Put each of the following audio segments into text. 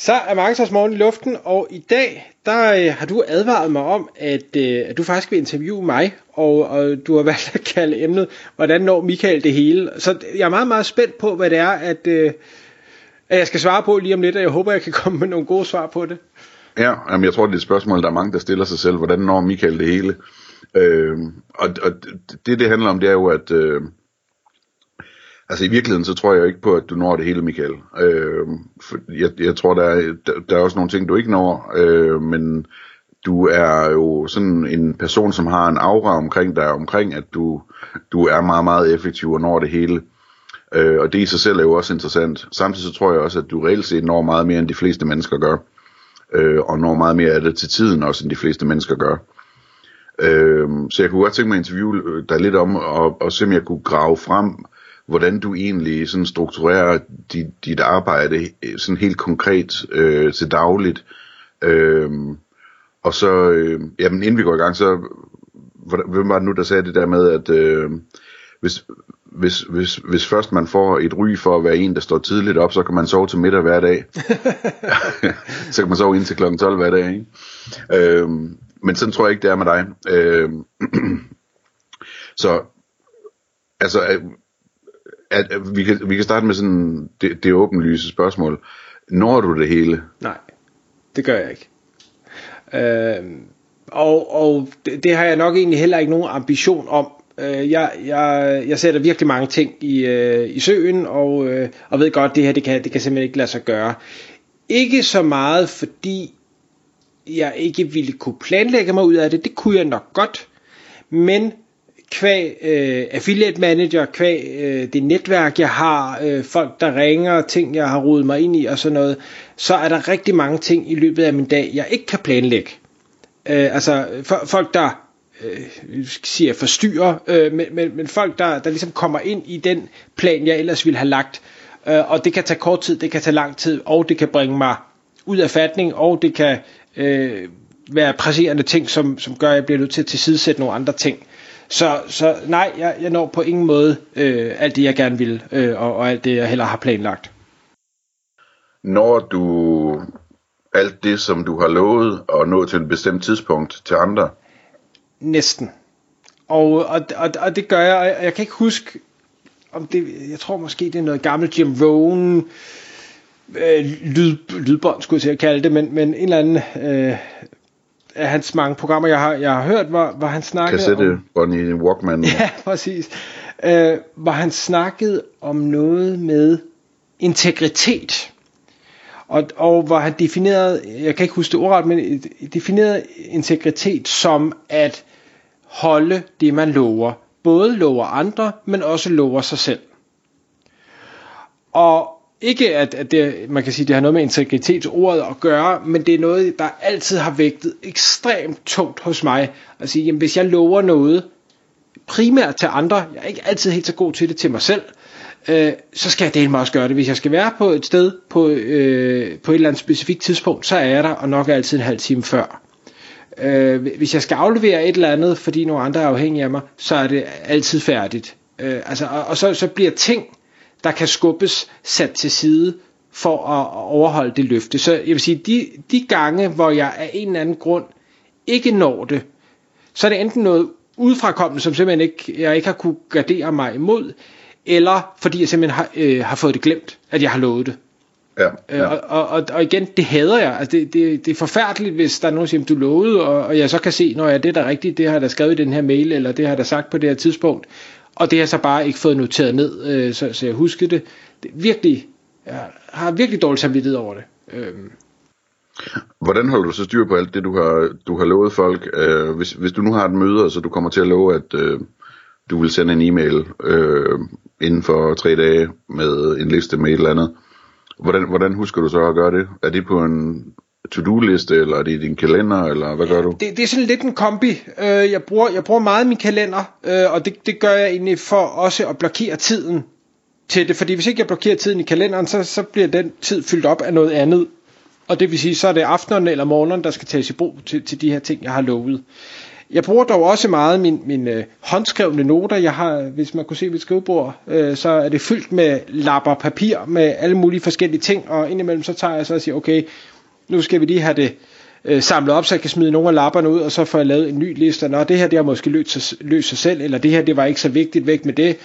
Så er Marketers Morgen i luften, og i dag der øh, har du advaret mig om, at, øh, at du faktisk vil interviewe mig, og, og du har valgt at kalde emnet, hvordan når Michael det hele. Så jeg er meget, meget spændt på, hvad det er, at, øh, at jeg skal svare på lige om lidt, og jeg håber, jeg kan komme med nogle gode svar på det. Ja, jamen jeg tror, det er et spørgsmål, der er mange, der stiller sig selv. Hvordan når Michael det hele? Øh, og, og det, det handler om, det er jo, at... Øh, Altså i virkeligheden, så tror jeg ikke på, at du når det hele, Michael. Øh, for jeg, jeg tror, der er, der, der er også nogle ting, du ikke når, øh, men du er jo sådan en person, som har en aura omkring dig, omkring at du, du er meget, meget effektiv og når det hele. Øh, og det i sig selv er jo også interessant. Samtidig så tror jeg også, at du reelt set når meget mere, end de fleste mennesker gør. Øh, og når meget mere af det til tiden også, end de fleste mennesker gør. Øh, så jeg kunne godt tænke mig at interviewe dig lidt om, og, og se om jeg kunne grave frem, hvordan du egentlig sådan strukturerer dit, dit arbejde sådan helt konkret øh, til dagligt. Øh, og så, øh, jamen inden vi går i gang, så hvem var det nu, der sagde det der med, at øh, hvis, hvis, hvis, hvis først man får et ry for at være en, der står tidligt op, så kan man sove til middag hver dag. så kan man sove indtil kl. 12 hver dag. Ikke? Øh, men sådan tror jeg ikke, det er med dig. Øh, så altså, at, at vi, kan, vi kan starte med sådan det, det åbenlyse spørgsmål. Når du det hele? Nej, det gør jeg ikke. Øh, og og det, det har jeg nok egentlig heller ikke nogen ambition om. Øh, jeg, jeg, jeg sætter virkelig mange ting i, øh, i søen, og, øh, og ved godt, det her det kan, det kan simpelthen ikke lade sig gøre. Ikke så meget, fordi jeg ikke ville kunne planlægge mig ud af det. Det kunne jeg nok godt. Men kvæg øh, affiliate manager, kvæg øh, det netværk, jeg har, øh, folk, der ringer, ting, jeg har rodet mig ind i og sådan noget, så er der rigtig mange ting i løbet af min dag, jeg ikke kan planlægge. Øh, altså for, folk, der øh, siger forstyrrer, øh, men, men, men folk, der, der ligesom kommer ind i den plan, jeg ellers ville have lagt, øh, og det kan tage kort tid, det kan tage lang tid, og det kan bringe mig ud af fatning, og det kan øh, være presserende ting, som, som gør, at jeg bliver nødt til at tilsidesætte nogle andre ting. Så, så nej, jeg, jeg når på ingen måde øh, alt det, jeg gerne vil, øh, og, og alt det, jeg heller har planlagt. Når du alt det, som du har lovet, og nå til et bestemt tidspunkt til andre? Næsten. Og, og, og, og det gør jeg, og jeg kan ikke huske, om det, jeg tror måske, det er noget gammelt Jim Rohn, øh, lyd, lydbånd, skulle jeg til at kalde det, men, men en eller anden øh, af hans mange programmer, jeg har, jeg har hørt, hvor, hvor han snakkede Kassette, om... Bonnie Walkman. Ja, præcis. Øh, hvor han snakkede om noget med integritet. Og, og hvor han definerede, jeg kan ikke huske det ordret, men definerede integritet som at holde det, man lover. Både lover andre, men også lover sig selv. Og ikke at, at det, man kan sige, det har noget med integritetsordet at gøre, men det er noget, der altid har vægtet ekstremt tungt hos mig. At sige, jamen hvis jeg lover noget, primært til andre, jeg er ikke altid helt så god til det til mig selv, øh, så skal jeg dele mig også gøre det. Hvis jeg skal være på et sted på, øh, på et eller andet specifikt tidspunkt, så er jeg der, og nok altid en halv time før. Øh, hvis jeg skal aflevere et eller andet, fordi nogle andre er afhængige af mig, så er det altid færdigt. Øh, altså, og, og så, så bliver ting der kan skubbes sat til side for at overholde det løfte. Så jeg vil sige, de, de gange, hvor jeg af en eller anden grund ikke når det, så er det enten noget udefrakommende, som simpelthen ikke, jeg ikke har kunne gardere mig imod, eller fordi jeg simpelthen har, øh, har fået det glemt, at jeg har lovet det. Ja, ja. Øh, og, og, og igen, det hader jeg. Altså det, det, det er forfærdeligt, hvis der er nogen, der siger, du lovede, og, og jeg så kan se, når jeg det er da rigtigt, det har jeg da skrevet i den her mail, eller det har jeg da sagt på det her tidspunkt. Og det har jeg så bare ikke fået noteret ned, øh, så, så jeg husker det. det virkelig, jeg har virkelig dårligt samvittighed over det. Øh. Hvordan holder du så styr på alt det, du har, du har lovet folk? Øh, hvis, hvis du nu har et møde, så du kommer til at love, at øh, du vil sende en e-mail øh, inden for tre dage med en liste med et eller andet. Hvordan, hvordan husker du så at gøre det? Er det på en to-do-liste, eller er det i din kalender, eller hvad gør du? Det, det er sådan lidt en kombi. Øh, jeg, bruger, jeg bruger meget min kalender, øh, og det, det gør jeg egentlig for også at blokere tiden til det. Fordi hvis ikke jeg blokerer tiden i kalenderen, så, så bliver den tid fyldt op af noget andet. Og det vil sige, så er det aftenerne eller morgenen, der skal tages i brug til, til de her ting, jeg har lovet. Jeg bruger dog også meget min, min, øh, håndskrevne noter. Jeg har, hvis man kunne se mit skrivebord, øh, så er det fyldt med lapper papir med alle mulige forskellige ting, og indimellem så tager jeg så og siger, okay, nu skal vi lige have det øh, samlet op, så jeg kan smide nogle af lapperne ud, og så får jeg lavet en ny liste. Nå, det her det har måske løst sig, løst sig selv, eller det her det var ikke så vigtigt, væk med det.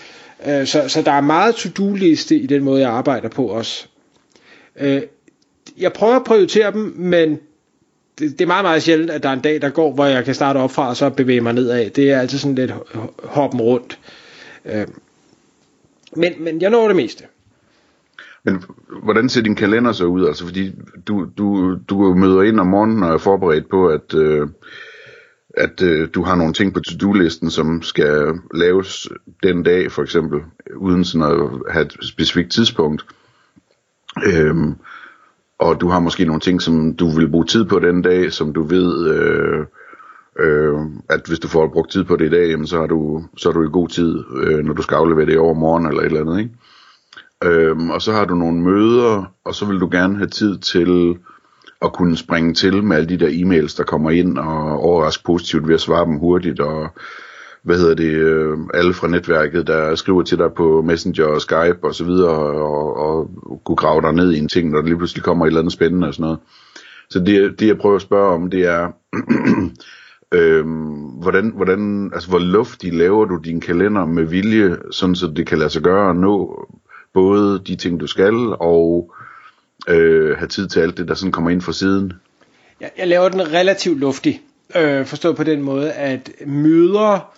Øh, så, så der er meget to-do-liste i den måde, jeg arbejder på også. Øh, jeg prøver at prioritere dem, men det, det er meget, meget sjældent, at der er en dag, der går, hvor jeg kan starte op fra, og så bevæge mig nedad. Det er altid sådan lidt hoppen rundt. Øh, men, men jeg når det meste. Men hvordan ser din kalender så ud? Altså fordi du, du, du møder ind om morgenen og er forberedt på, at, øh, at øh, du har nogle ting på to-do-listen, som skal laves den dag for eksempel, uden sådan at have et specifikt tidspunkt. Øhm, og du har måske nogle ting, som du vil bruge tid på den dag, som du ved, øh, øh, at hvis du får brugt tid på det i dag, jamen, så, har du, så er du i god tid, øh, når du skal aflevere det over morgen eller et eller andet. Ikke? Øhm, og så har du nogle møder, og så vil du gerne have tid til at kunne springe til med alle de der e-mails, der kommer ind, og overraske positivt ved at svare dem hurtigt, og hvad hedder det, øh, alle fra netværket, der skriver til dig på Messenger og Skype og så videre, og, og kunne grave dig ned i en ting, når der lige pludselig kommer et eller andet spændende og sådan noget. Så det, det jeg prøver at spørge om, det er, øhm, hvordan, hvordan, altså hvor luftig laver du din kalender med vilje, sådan så det kan lade sig gøre at nå både de ting, du skal, og øh, have tid til alt det, der sådan kommer ind fra siden? Jeg, jeg laver den relativt luftig, øh, forstået på den måde, at møder,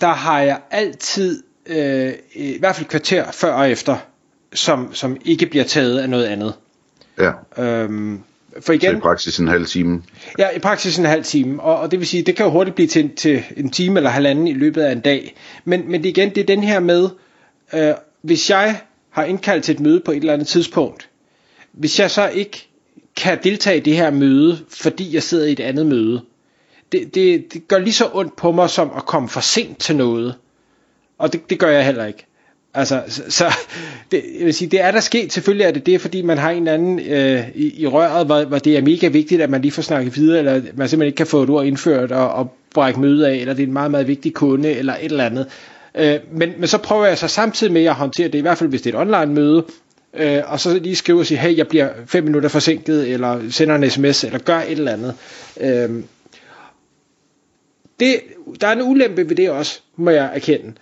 der har jeg altid, øh, i hvert fald kvarter før og efter, som, som ikke bliver taget af noget andet. Ja. Øhm, for igen, så i praksis en halv time? Ja, i praksis en halv time, og, og det vil sige, det kan jo hurtigt blive til, til en time eller halvanden i løbet af en dag. Men, men igen, det er den her med, øh, hvis jeg har indkaldt til et møde på et eller andet tidspunkt, hvis jeg så ikke kan deltage i det her møde, fordi jeg sidder i et andet møde, det, det, det gør lige så ondt på mig som at komme for sent til noget. Og det, det gør jeg heller ikke. Altså, så, så det, jeg vil sige, det er der sket. Selvfølgelig er det det, fordi man har en anden øh, i, i røret, hvor, hvor det er mega vigtigt, at man lige får snakket videre, eller man simpelthen ikke kan få et ord indført og, og brække møde af, eller det er en meget, meget vigtig kunde, eller et eller andet. Øh, men, men så prøver jeg så samtidig med at håndtere det, i hvert fald hvis det er et online møde, øh, og så lige skrive og sige, hey, jeg bliver fem minutter forsinket, eller sender en sms, eller gør et eller andet. Øh, det, der er en ulempe ved det også, må jeg erkende.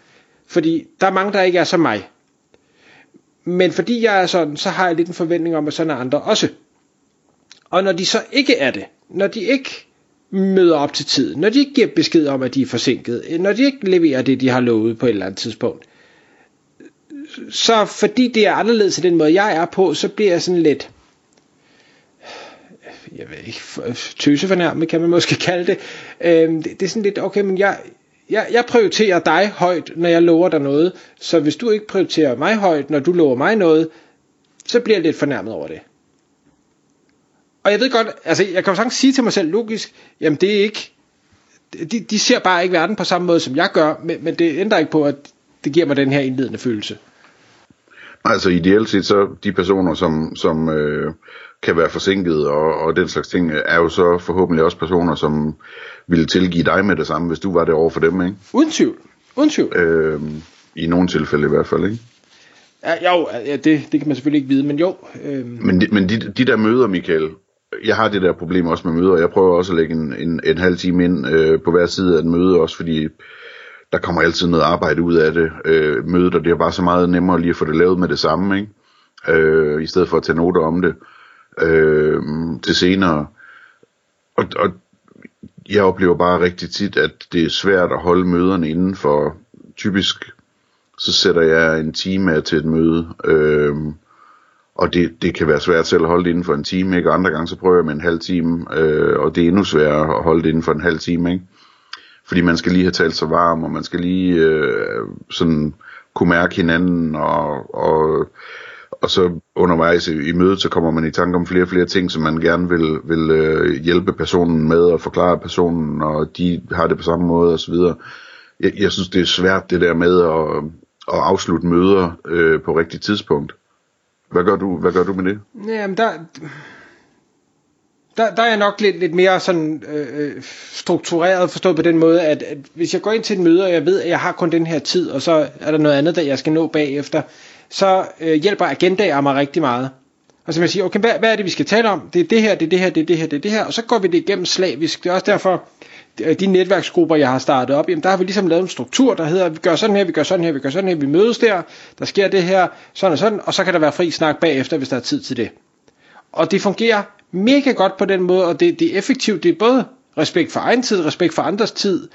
Fordi der er mange, der ikke er som mig. Men fordi jeg er sådan, så har jeg lidt en forventning om, at sådan er andre også. Og når de så ikke er det, når de ikke møder op til tiden, når de ikke giver besked om, at de er forsinket, øh, når de ikke leverer det, de har lovet på et eller andet tidspunkt, så fordi det er anderledes af den måde, jeg er på, så bliver jeg sådan lidt, øh, jeg ved ikke, øh, tøsefornærmet kan man måske kalde det. Øhm, det, det er sådan lidt, okay, men jeg, jeg, jeg prioriterer dig højt, når jeg lover dig noget, så hvis du ikke prioriterer mig højt, når du lover mig noget, så bliver jeg lidt fornærmet over det. Og jeg ved godt, altså jeg kan jo sagtens sige til mig selv logisk, jamen det er ikke, de, de ser bare ikke verden på samme måde som jeg gør, men, men det ændrer ikke på, at det giver mig den her indledende følelse. Altså ideelt set, så de personer, som, som øh, kan være forsinket og, og den slags ting, er jo så forhåbentlig også personer, som ville tilgive dig med det samme, hvis du var det over for dem, ikke? Uden tvivl. Uden tvivl. Øh, I nogle tilfælde i hvert fald, ikke? Ja, jo, ja, det, det kan man selvfølgelig ikke vide, men jo. Øh... Men, de, men de, de der møder, Michael, jeg har det der problem også med møder. Jeg prøver også at lægge en, en, en halv time ind øh, på hver side af et møde, også fordi der kommer altid noget arbejde ud af det. Øh, mødet, og det er bare så meget nemmere lige at få det lavet med det samme, ikke? Øh, i stedet for at tage noter om det øh, til senere. Og, og jeg oplever bare rigtig tit, at det er svært at holde møderne inden for typisk, så sætter jeg en time af til et møde, øh, og det, det kan være svært selv at holde det inden for en time, ikke? Og andre gange så prøver jeg med en halv time, øh, og det er endnu sværere at holde det inden for en halv time, ikke? Fordi man skal lige have talt sig varm, og man skal lige øh, sådan kunne mærke hinanden, og, og, og så undervejs i, i mødet, så kommer man i tanke om flere og flere ting, som man gerne vil, vil øh, hjælpe personen med og forklare personen, og de har det på samme måde osv. Jeg, jeg synes, det er svært det der med at, at afslutte møder øh, på rigtigt tidspunkt. Hvad gør du, hvad gør du med det? Jamen, der, der, der er jeg nok lidt, lidt mere sådan øh, øh, struktureret forstået på den måde, at, at hvis jeg går ind til et møde, og jeg ved, at jeg har kun den her tid, og så er der noget andet, der jeg skal nå bagefter, så øh, hjælper agendaer mig rigtig meget. Og så man siger, okay, hvad, hvad er det, vi skal tale om? Det er det her, det er det her, det er det her, det er det her, og så går vi det igennem slavisk. Det er også derfor, øh, Øh, de netværksgrupper, jeg har startet op, jamen der har vi ligesom lavet en struktur, der hedder, vi gør sådan her, vi gør sådan her, vi gør sådan her, vi mødes der, der sker det her, sådan og sådan, og så kan der være fri snak bagefter, hvis der er tid til det. Og det fungerer mega godt på den måde, og det, det er effektivt. Det er både respekt for egen tid, respekt for andres tid.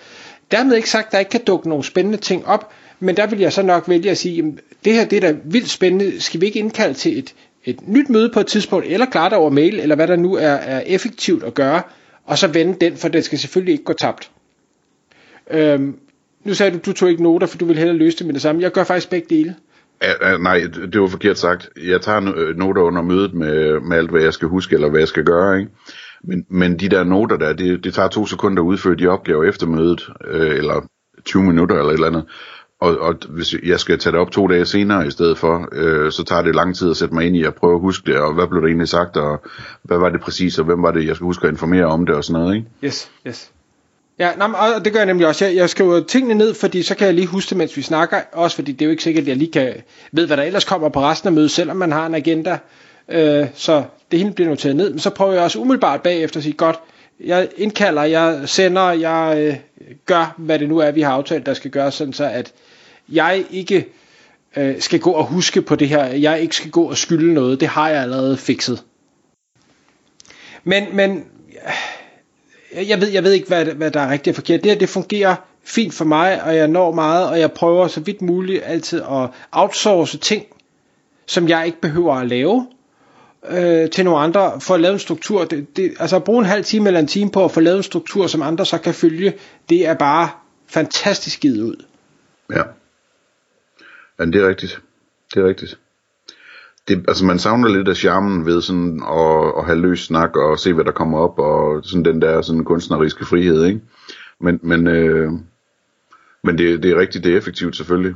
Dermed ikke sagt, at der ikke kan dukke nogle spændende ting op, men der vil jeg så nok vælge at sige, jamen, det her det er da vildt spændende. Skal vi ikke indkalde til et, et nyt møde på et tidspunkt, eller klare det over mail, eller hvad der nu er, er effektivt at gøre, og så vende den, for den skal selvfølgelig ikke gå tabt. Øhm, nu sagde du, du tog ikke noter, for du vil hellere løse det med det samme. Jeg gør faktisk begge dele. Ja, nej, det var forkert sagt. Jeg tager øh, noter under mødet med, med alt, hvad jeg skal huske, eller hvad jeg skal gøre, ikke? Men, men de der noter der, det, det tager to sekunder at udføre de opgaver efter mødet, øh, eller 20 minutter eller et eller andet. Og, og hvis jeg skal tage det op to dage senere i stedet for, øh, så tager det lang tid at sætte mig ind i at prøve at huske det, og hvad blev der egentlig sagt, og hvad var det præcis, og hvem var det, jeg skal huske at informere om det og sådan noget, ikke? Yes, yes. Ja, nej, og det gør jeg nemlig også. Jeg, jeg skriver tingene ned, fordi så kan jeg lige huske det, mens vi snakker. Også fordi det er jo ikke sikkert, at jeg lige kan ved, hvad der ellers kommer på resten af mødet, selvom man har en agenda. Øh, så det hele bliver noteret ned. Men så prøver jeg også umiddelbart bagefter at sige, godt, jeg indkalder, jeg sender, jeg øh, gør, hvad det nu er, vi har aftalt, der skal gøres, sådan så at jeg ikke øh, skal gå og huske på det her. Jeg ikke skal gå og skylde noget. Det har jeg allerede fikset. Men, men øh, jeg ved, jeg ved ikke, hvad, hvad der er rigtigt og forkert. Det her, det fungerer fint for mig, og jeg når meget, og jeg prøver så vidt muligt altid at outsource ting, som jeg ikke behøver at lave øh, til nogle andre, for at lave en struktur. Det, det, altså at bruge en halv time eller en time på at få lavet en struktur, som andre så kan følge, det er bare fantastisk givet ud. Ja. Ja, det er rigtigt. Det er rigtigt det, altså man savner lidt af charmen ved sådan at, at have løs snak og se hvad der kommer op og sådan den der sådan kunstneriske frihed, ikke? Men, men, øh, men det, det er rigtigt, det er effektivt selvfølgelig.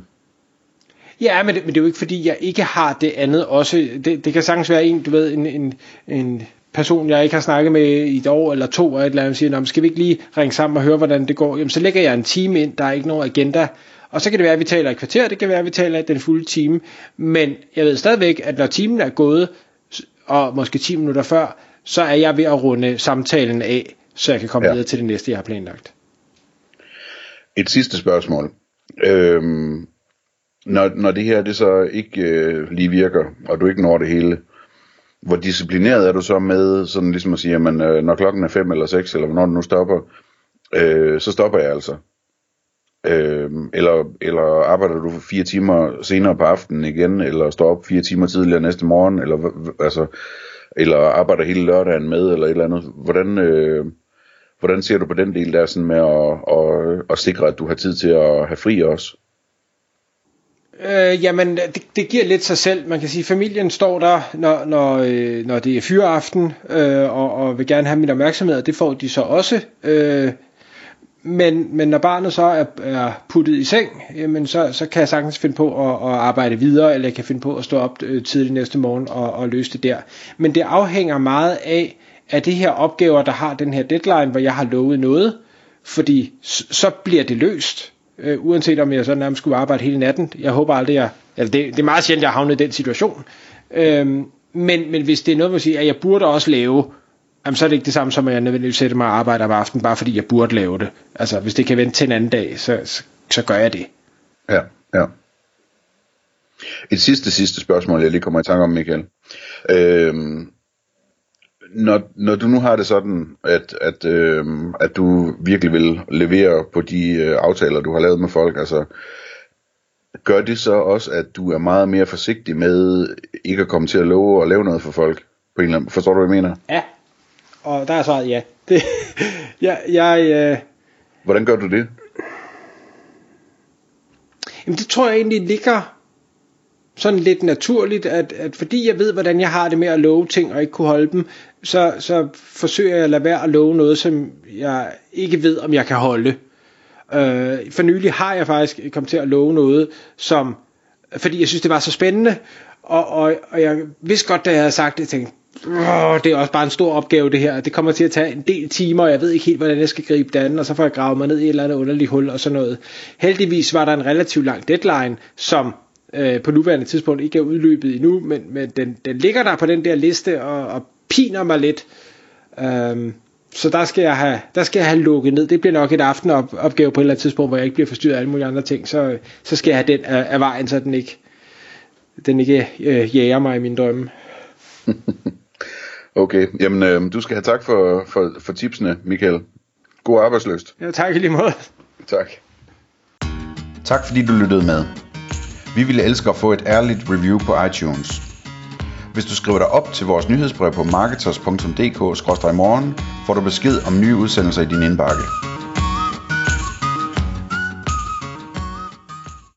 Ja, men det, men det er jo ikke fordi jeg ikke har det andet også. Det, det kan sagtens være en, du ved, en, en, en person, jeg ikke har snakket med i et år eller to, og et eller andet, siger, skal vi ikke lige ringe sammen og høre, hvordan det går? Jamen, så lægger jeg en time ind, der er ikke nogen agenda, og så kan det være, at vi taler i kvarter, det kan være, at vi taler den fulde time. Men jeg ved stadigvæk, at når timen er gået, og måske 10 minutter før, så er jeg ved at runde samtalen af, så jeg kan komme ja. videre til det næste, jeg har planlagt. Et sidste spørgsmål. Øhm, når, når det her det så ikke øh, lige virker, og du ikke når det hele, hvor disciplineret er du så med, sådan ligesom at sige, at man, øh, når klokken er 5 eller 6, eller hvornår den nu stopper, øh, så stopper jeg altså. Øh, eller, eller arbejder du fire timer senere på aftenen igen, eller står op fire timer tidligere næste morgen, eller, altså, eller arbejder hele lørdagen med, eller et eller andet. Hvordan, øh, hvordan ser du på den del der sådan med at, at, at sikre, at du har tid til at have fri også? Øh, jamen, det, det giver lidt sig selv. Man kan sige, at familien står der, når, når, øh, når det er fyreaften, øh, og, og vil gerne have min opmærksomhed, og det får de så også. Øh, men, men når barnet så er, er puttet i seng, jamen så, så kan jeg sagtens finde på at, at arbejde videre, eller jeg kan finde på at stå op øh, tidlig næste morgen og, og løse det der. Men det afhænger meget af, at det her opgaver, der har den her deadline, hvor jeg har lovet noget, fordi så bliver det løst. Øh, uanset om jeg så nærmest skulle arbejde hele natten. Jeg håber aldrig, jeg, eller det, det er meget sjældent, jeg har havnet i den situation. Øh, men, men hvis det er noget, man siger, at jeg burde også lave jamen, så er det ikke det samme som, at jeg nødvendigvis sætter mig og arbejder om aftenen, bare fordi jeg burde lave det. Altså, hvis det kan vente til en anden dag, så, så, så gør jeg det. Ja, ja. Et sidste, sidste spørgsmål, jeg lige kommer i tanke om, Michael. Øhm, når, når du nu har det sådan, at, at, øhm, at du virkelig vil levere på de øh, aftaler, du har lavet med folk, altså, gør det så også, at du er meget mere forsigtig med ikke at komme til at love og lave noget for folk? På en eller anden, forstår du, hvad jeg mener? Ja, og der er svaret ja. Det, jeg, jeg, øh, Hvordan gør du det? Jamen det tror jeg egentlig ligger sådan lidt naturligt, at, at fordi jeg ved, hvordan jeg har det med at love ting og ikke kunne holde dem, så, så forsøger jeg at lade være at love noget, som jeg ikke ved, om jeg kan holde. Øh, for nylig har jeg faktisk kommet til at love noget, som, fordi jeg synes, det var så spændende, og, og, og jeg vidste godt, da jeg havde sagt det, jeg tænkte, det er også bare en stor opgave det her. Det kommer til at tage en del timer, og jeg ved ikke helt, hvordan jeg skal gribe det an, og så får jeg gravet mig ned i et eller andet underligt hul og sådan noget. Heldigvis var der en relativt lang deadline, som øh, på nuværende tidspunkt ikke er udløbet endnu, men, men den, den ligger der på den der liste og, og piner mig lidt. Øhm, så der skal, jeg have, der skal jeg have lukket ned. Det bliver nok et aftenopgave på et eller andet tidspunkt, hvor jeg ikke bliver forstyrret af alle mulige andre ting. Så, så skal jeg have den af, af vejen, så den ikke, den ikke øh, jager mig i mine drømme. okay, jamen øh, du skal have tak for, for, for tipsene, Michael. God arbejdsløst. Ja, tak i lige måde. Tak. Tak fordi du lyttede med. Vi ville elske at få et ærligt review på iTunes. Hvis du skriver dig op til vores nyhedsbrev på marketers.dk-morgen, får du besked om nye udsendelser i din indbakke.